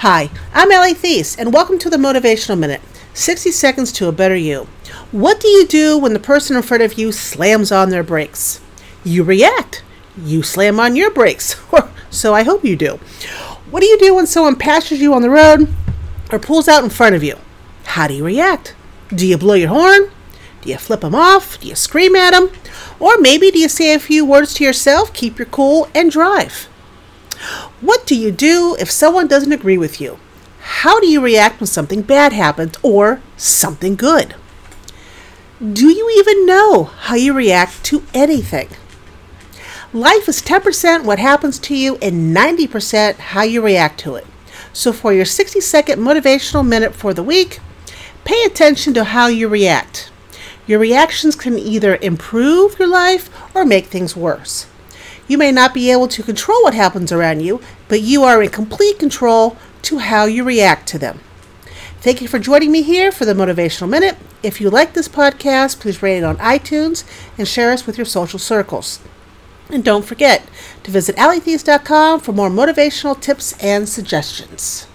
Hi, I'm Ellie Thies, and welcome to the Motivational Minute 60 Seconds to a Better You. What do you do when the person in front of you slams on their brakes? You react. You slam on your brakes. or so I hope you do. What do you do when someone passes you on the road or pulls out in front of you? How do you react? Do you blow your horn? Do you flip them off? Do you scream at them? Or maybe do you say a few words to yourself, keep your cool, and drive? What do you do if someone doesn't agree with you? How do you react when something bad happens or something good? Do you even know how you react to anything? Life is 10% what happens to you and 90% how you react to it. So, for your 60 second motivational minute for the week, pay attention to how you react. Your reactions can either improve your life or make things worse. You may not be able to control what happens around you, but you are in complete control to how you react to them. Thank you for joining me here for the Motivational Minute. If you like this podcast, please rate it on iTunes and share us with your social circles. And don't forget to visit elliethies.com for more motivational tips and suggestions.